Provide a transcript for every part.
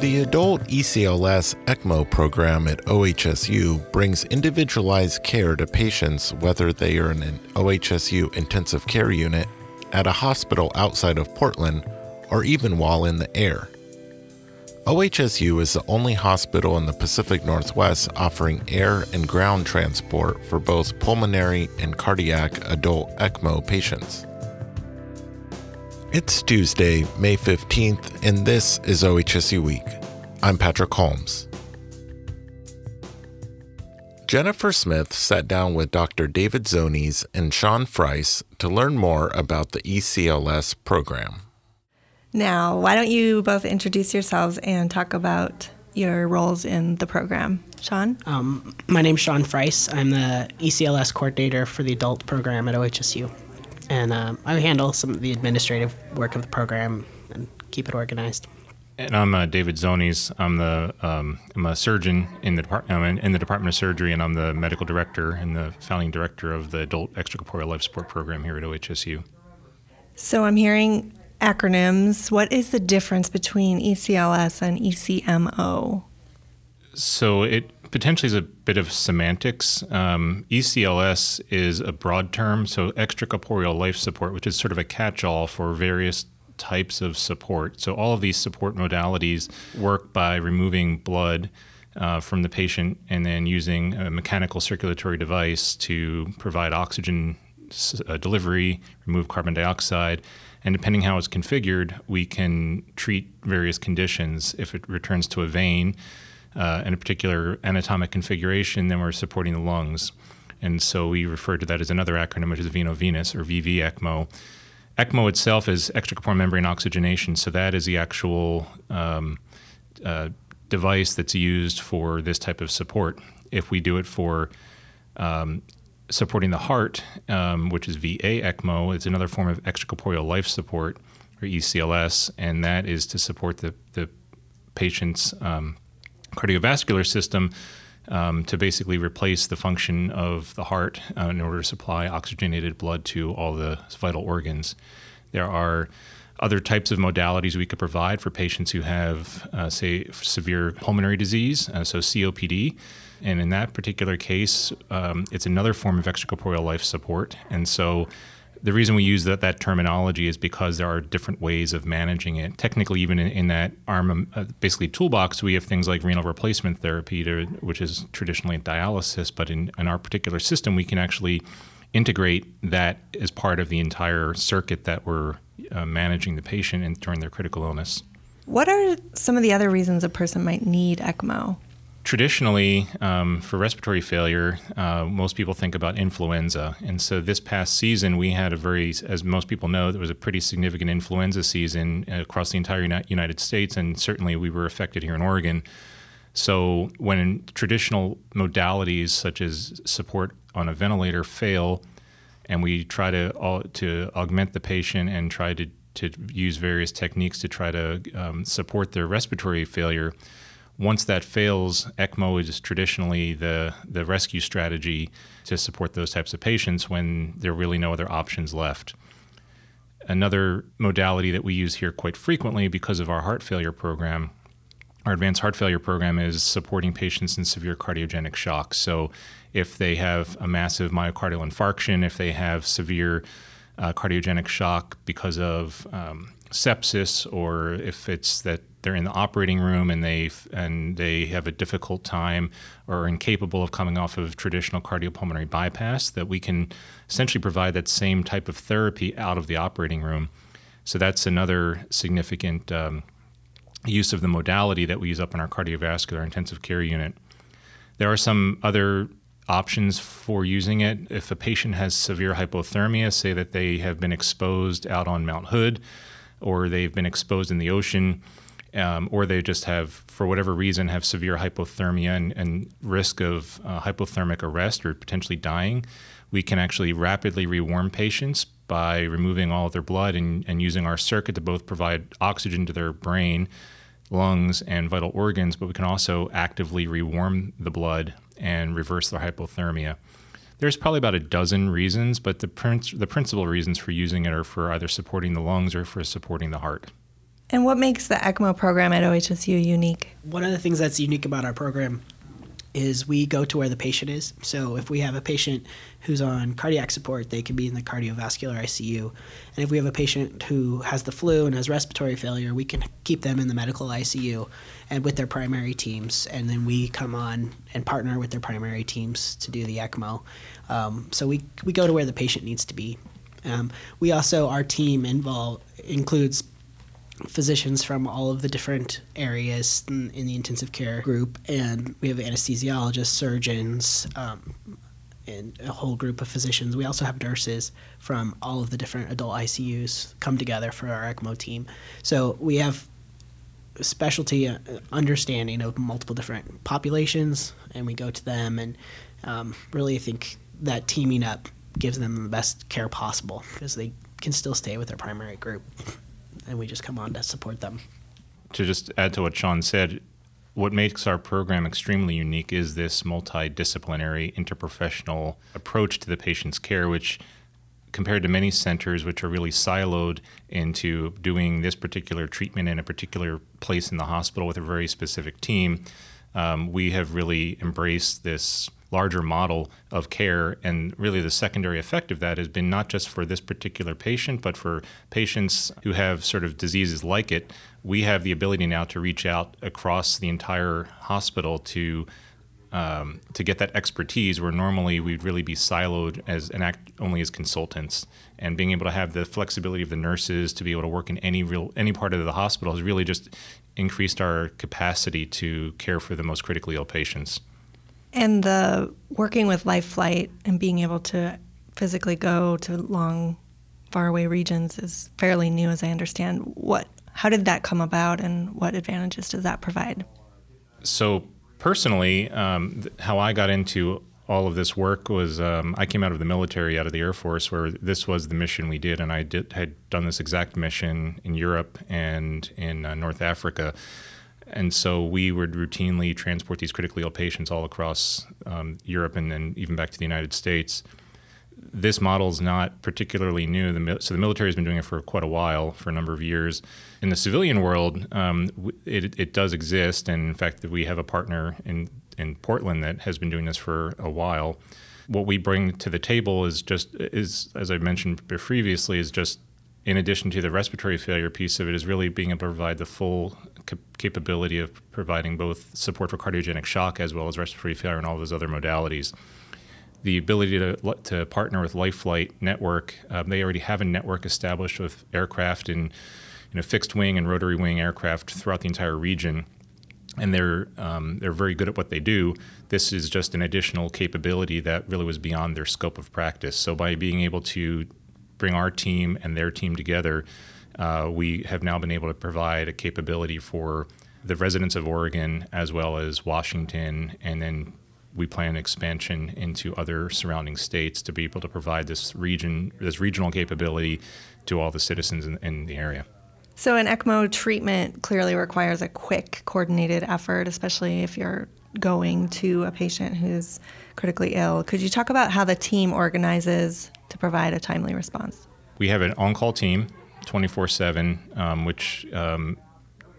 The Adult ECLS ECMO program at OHSU brings individualized care to patients whether they are in an OHSU intensive care unit, at a hospital outside of Portland, or even while in the air. OHSU is the only hospital in the Pacific Northwest offering air and ground transport for both pulmonary and cardiac adult ECMO patients. It's Tuesday, May 15th, and this is OHSU Week. I'm Patrick Holmes. Jennifer Smith sat down with Dr. David Zonies and Sean Friess to learn more about the ECLS program. Now, why don't you both introduce yourselves and talk about your roles in the program? Sean? Um, my name's Sean Friess. I'm the ECLS coordinator for the adult program at OHSU and um, I handle some of the administrative work of the program and keep it organized. And I'm uh, David Zonies. I'm the um, I'm a surgeon in the department in, in the Department of Surgery, and I'm the medical director and the founding director of the Adult Extracorporeal Life Support Program here at OHSU. So I'm hearing acronyms. What is the difference between ECLS and ECMO? So it potentially is a bit of semantics. Um, ECLS is a broad term, so extracorporeal life support, which is sort of a catch all for various types of support. So all of these support modalities work by removing blood. Uh, from the patient, and then using a mechanical circulatory device to provide oxygen uh, delivery, remove carbon dioxide, and depending how it's configured, we can treat various conditions. If it returns to a vein, uh, in a particular anatomic configuration, then we're supporting the lungs. And so we refer to that as another acronym, which is veno-venous or VV ECMO. ECMO itself is extracorporeal membrane oxygenation, so that is the actual um, uh, device that's used for this type of support. If we do it for um, supporting the heart, um, which is VA ECMO, it's another form of extracorporeal life support, or ECLS, and that is to support the, the patient's um, cardiovascular system um, to basically replace the function of the heart uh, in order to supply oxygenated blood to all the vital organs. There are other types of modalities we could provide for patients who have, uh, say, severe pulmonary disease, uh, so COPD. And in that particular case, um, it's another form of extracorporeal life support. And so the reason we use that, that terminology is because there are different ways of managing it. Technically, even in, in that arm, uh, basically toolbox, we have things like renal replacement therapy, to, which is traditionally dialysis. But in, in our particular system, we can actually integrate that as part of the entire circuit that we're uh, managing the patient in, during their critical illness. What are some of the other reasons a person might need ECMO? Traditionally, um, for respiratory failure, uh, most people think about influenza. And so this past season, we had a very, as most people know, there was a pretty significant influenza season across the entire United States, and certainly we were affected here in Oregon. So when traditional modalities such as support on a ventilator fail, and we try to to augment the patient and try to to use various techniques to try to um, support their respiratory failure, once that fails, ECMO is traditionally the, the rescue strategy to support those types of patients when there are really no other options left. Another modality that we use here quite frequently because of our heart failure program, our advanced heart failure program, is supporting patients in severe cardiogenic shock. So, if they have a massive myocardial infarction, if they have severe uh, cardiogenic shock because of um, sepsis, or if it's that they're in the operating room and they and they have a difficult time or are incapable of coming off of traditional cardiopulmonary bypass, that we can essentially provide that same type of therapy out of the operating room. So that's another significant um, use of the modality that we use up in our cardiovascular intensive care unit. There are some other options for using it. If a patient has severe hypothermia, say that they have been exposed out on Mount Hood or they've been exposed in the ocean, um, or they just have, for whatever reason, have severe hypothermia and, and risk of uh, hypothermic arrest or potentially dying, we can actually rapidly rewarm patients by removing all of their blood and, and using our circuit to both provide oxygen to their brain, lungs, and vital organs, but we can also actively rewarm the blood and reverse their hypothermia. There's probably about a dozen reasons, but the, prin- the principal reasons for using it are for either supporting the lungs or for supporting the heart. And what makes the ECMO program at OHSU unique? One of the things that's unique about our program is we go to where the patient is. So if we have a patient who's on cardiac support, they can be in the cardiovascular ICU. And if we have a patient who has the flu and has respiratory failure, we can keep them in the medical ICU and with their primary teams. And then we come on and partner with their primary teams to do the ECMO. Um, so we, we go to where the patient needs to be. Um, we also, our team involve, includes physicians from all of the different areas in, in the intensive care group, and we have anesthesiologists, surgeons, um, and a whole group of physicians. We also have nurses from all of the different adult ICUs come together for our ECMO team. So we have specialty uh, understanding of multiple different populations, and we go to them and um, really I think that teaming up gives them the best care possible because they can still stay with their primary group and we just come on to support them. To just add to what Sean said, what makes our program extremely unique is this multidisciplinary, interprofessional approach to the patient's care, which compared to many centers which are really siloed into doing this particular treatment in a particular place in the hospital with a very specific team, um, we have really embraced this larger model of care. And really, the secondary effect of that has been not just for this particular patient, but for patients who have sort of diseases like it. We have the ability now to reach out across the entire hospital to. Um, to get that expertise where normally we'd really be siloed as an act only as consultants and being able to have the flexibility of the nurses to be able to work in any real any part of the hospital has really just increased our capacity to care for the most critically ill patients. And the working with Life Flight and being able to physically go to long, faraway regions is fairly new, as I understand. What, how did that come about, and what advantages does that provide? So personally, um, how I got into all of this work was um, I came out of the military, out of the Air Force, where this was the mission we did, and I did, had done this exact mission in Europe and in uh, North Africa. And so we would routinely transport these critically ill patients all across um, Europe and then even back to the United States. This model is not particularly new. The, so the military has been doing it for quite a while, for a number of years. In the civilian world, um, it, it, does exist, and in fact, we have a partner in in Portland that has been doing this for a while. What we bring to the table is just is, as I mentioned previously, is just in addition to the respiratory failure piece of it, is really being able to provide the full capability of providing both support for cardiogenic shock as well as respiratory failure and all those other modalities. The ability to, to partner with LifeFlight Network, um, they already have a network established with aircraft and you know, fixed wing and rotary wing aircraft throughout the entire region. And they're um, they're very good at what they do. This is just an additional capability that really was beyond their scope of practice. So by being able to bring our team and their team together, uh, we have now been able to provide a capability for the residents of Oregon as well as Washington, and then we plan expansion into other surrounding states to be able to provide this region, this regional capability to all the citizens in, in the area. So, an ECMO treatment clearly requires a quick, coordinated effort, especially if you're going to a patient who's critically ill. Could you talk about how the team organizes to provide a timely response? We have an on call team 24 um, 7, which um,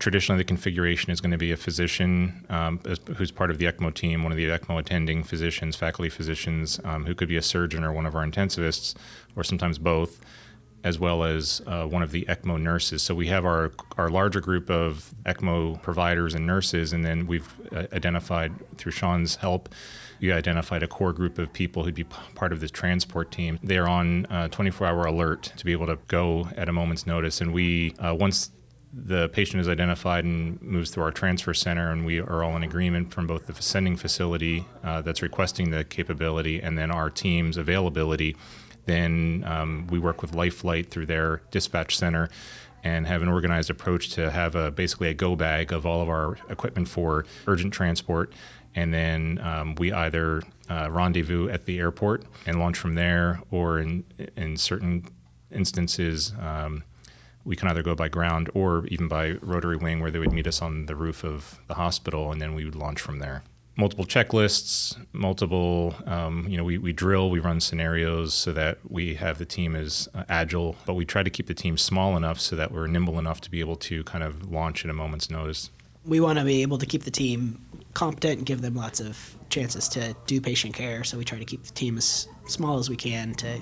traditionally the configuration is going to be a physician um, who's part of the ECMO team, one of the ECMO attending physicians, faculty physicians, um, who could be a surgeon or one of our intensivists, or sometimes both, as well as uh, one of the ECMO nurses. So we have our, our larger group of ECMO providers and nurses, and then we've uh, identified through Sean's help we identified a core group of people who'd be p- part of this transport team. They are on 24 hour alert to be able to go at a moment's notice. And we, uh, once the patient is identified and moves through our transfer center, and we are all in agreement from both the sending facility uh, that's requesting the capability and then our team's availability. Then um, we work with LifeFlight through their dispatch center and have an organized approach to have a, basically a go bag of all of our equipment for urgent transport and then um, we either uh, rendezvous at the airport and launch from there, or in in certain instances, um, we can either go by ground or even by rotary wing, where they would meet us on the roof of the hospital, and then we would launch from there. Multiple checklists, multiple, um, you know, we, we drill, we run scenarios so that we have the team as uh, agile, but we try to keep the team small enough so that we're nimble enough to be able to kind of launch at a moment's notice. We want to be able to keep the team competent and give them lots of chances to do patient care. So we try to keep the team as small as we can to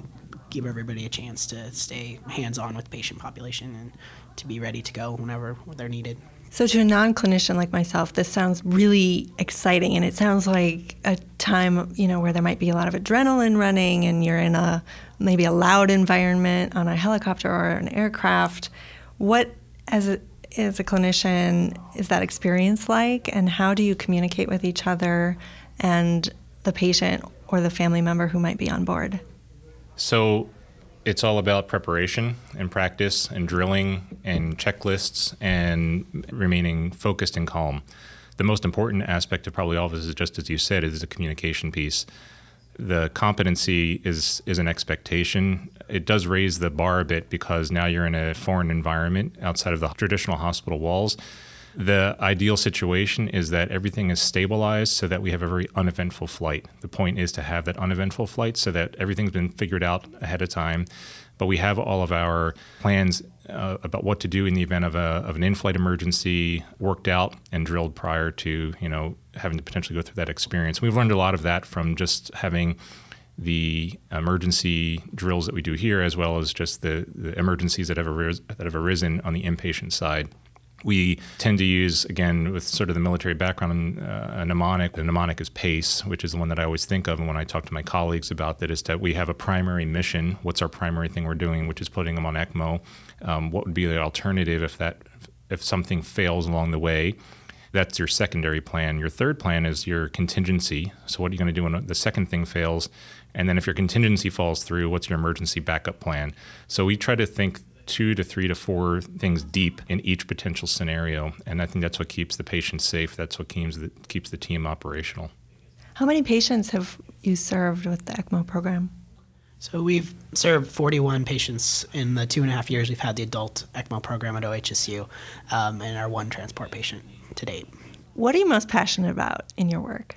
give everybody a chance to stay hands on with patient population and to be ready to go whenever they're needed. So, to a non clinician like myself, this sounds really exciting. And it sounds like a time, you know, where there might be a lot of adrenaline running and you're in a maybe a loud environment on a helicopter or an aircraft. What, as a, as a clinician, is that experience like? And how do you communicate with each other and the patient or the family member who might be on board? So, it's all about preparation and practice and drilling and checklists and remaining focused and calm. The most important aspect of probably all of this is just as you said, is the communication piece. The competency is is an expectation. It does raise the bar a bit because now you're in a foreign environment outside of the traditional hospital walls the ideal situation is that everything is stabilized so that we have a very uneventful flight. The point is to have that uneventful flight so that everything's been figured out ahead of time, but we have all of our plans uh, about what to do in the event of, a, of an in-flight emergency worked out and drilled prior to you know having to potentially go through that experience. We've learned a lot of that from just having the emergency drills that we do here, as well as just the, the emergencies that have, aris- that have arisen on the inpatient side we tend to use again with sort of the military background uh, a mnemonic. The mnemonic is pace which is the one that i always think of and when i talk to my colleagues about that is that we have a primary mission. What's our primary thing we're doing which is putting them on ecmo? Um, what would be the alternative if that if something fails along the way? That's your secondary plan. Your third plan is your contingency. So what are you going to do when the second thing fails? And then if your contingency falls through what's your emergency backup plan? So we try to think two to three to four things deep in each potential scenario. And I think that's what keeps the patient safe. That's what keeps the, keeps the team operational. How many patients have you served with the ECMO program? So we've served 41 patients in the two and a half years we've had the adult ECMO program at OHSU, um, and our one transport patient to date. What are you most passionate about in your work?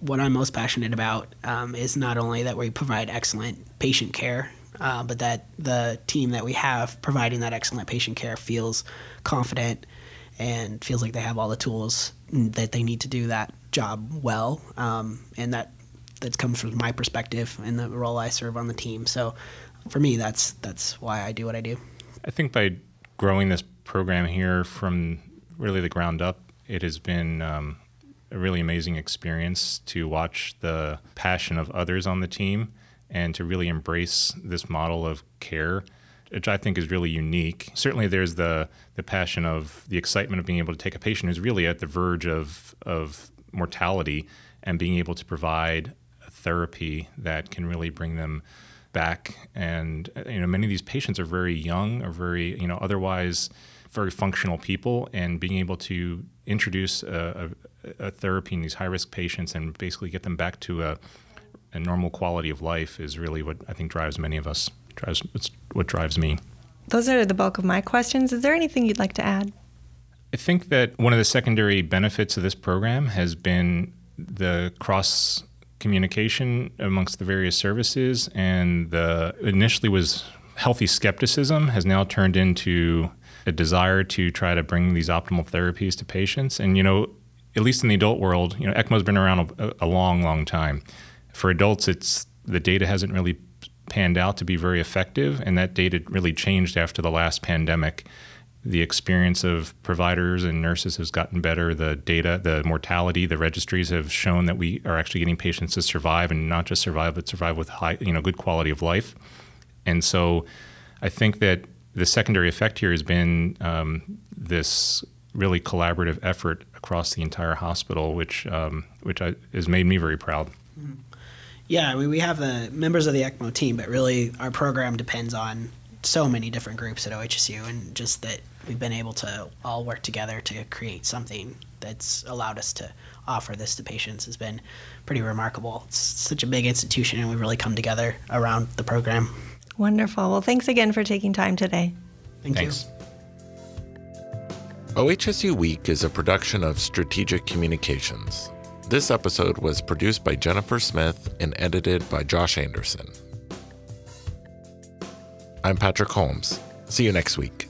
What I'm most passionate about um, is not only that we provide excellent patient care uh, but that the team that we have providing that excellent patient care feels confident and feels like they have all the tools that they need to do that job well. Um, and that that comes from my perspective and the role I serve on the team. So for me, that's that's why I do what I do. I think by growing this program here from really the ground up, it has been um, a really amazing experience to watch the passion of others on the team and to really embrace this model of care which I think is really unique. Certainly, there's the the passion of the excitement of being able to take a patient who's really at the verge of of mortality and being able to provide a therapy that can really bring them back. And you know, many of these patients are very young or very you know otherwise very functional people, and being able to introduce a, a, a therapy in these high risk patients and basically get them back to a a normal quality of life is really what I think drives many of us. Drives it's what drives me. Those are the bulk of my questions. Is there anything you'd like to add? I think that one of the secondary benefits of this program has been the cross communication amongst the various services, and the initially was healthy skepticism has now turned into a desire to try to bring these optimal therapies to patients. And you know, at least in the adult world, you know, ECMO's been around a, a long, long time. For adults, it's the data hasn't really panned out to be very effective, and that data really changed after the last pandemic. The experience of providers and nurses has gotten better. The data, the mortality, the registries have shown that we are actually getting patients to survive, and not just survive, but survive with high, you know, good quality of life. And so, I think that the secondary effect here has been um, this really collaborative effort across the entire hospital, which um, which I, has made me very proud. Mm-hmm. Yeah, I mean, we have the members of the ECMO team, but really our program depends on so many different groups at OHSU, and just that we've been able to all work together to create something that's allowed us to offer this to patients has been pretty remarkable. It's such a big institution, and we've really come together around the program. Wonderful. Well, thanks again for taking time today. Thank Thanks. you. OHSU Week is a production of Strategic Communications. This episode was produced by Jennifer Smith and edited by Josh Anderson. I'm Patrick Holmes. See you next week.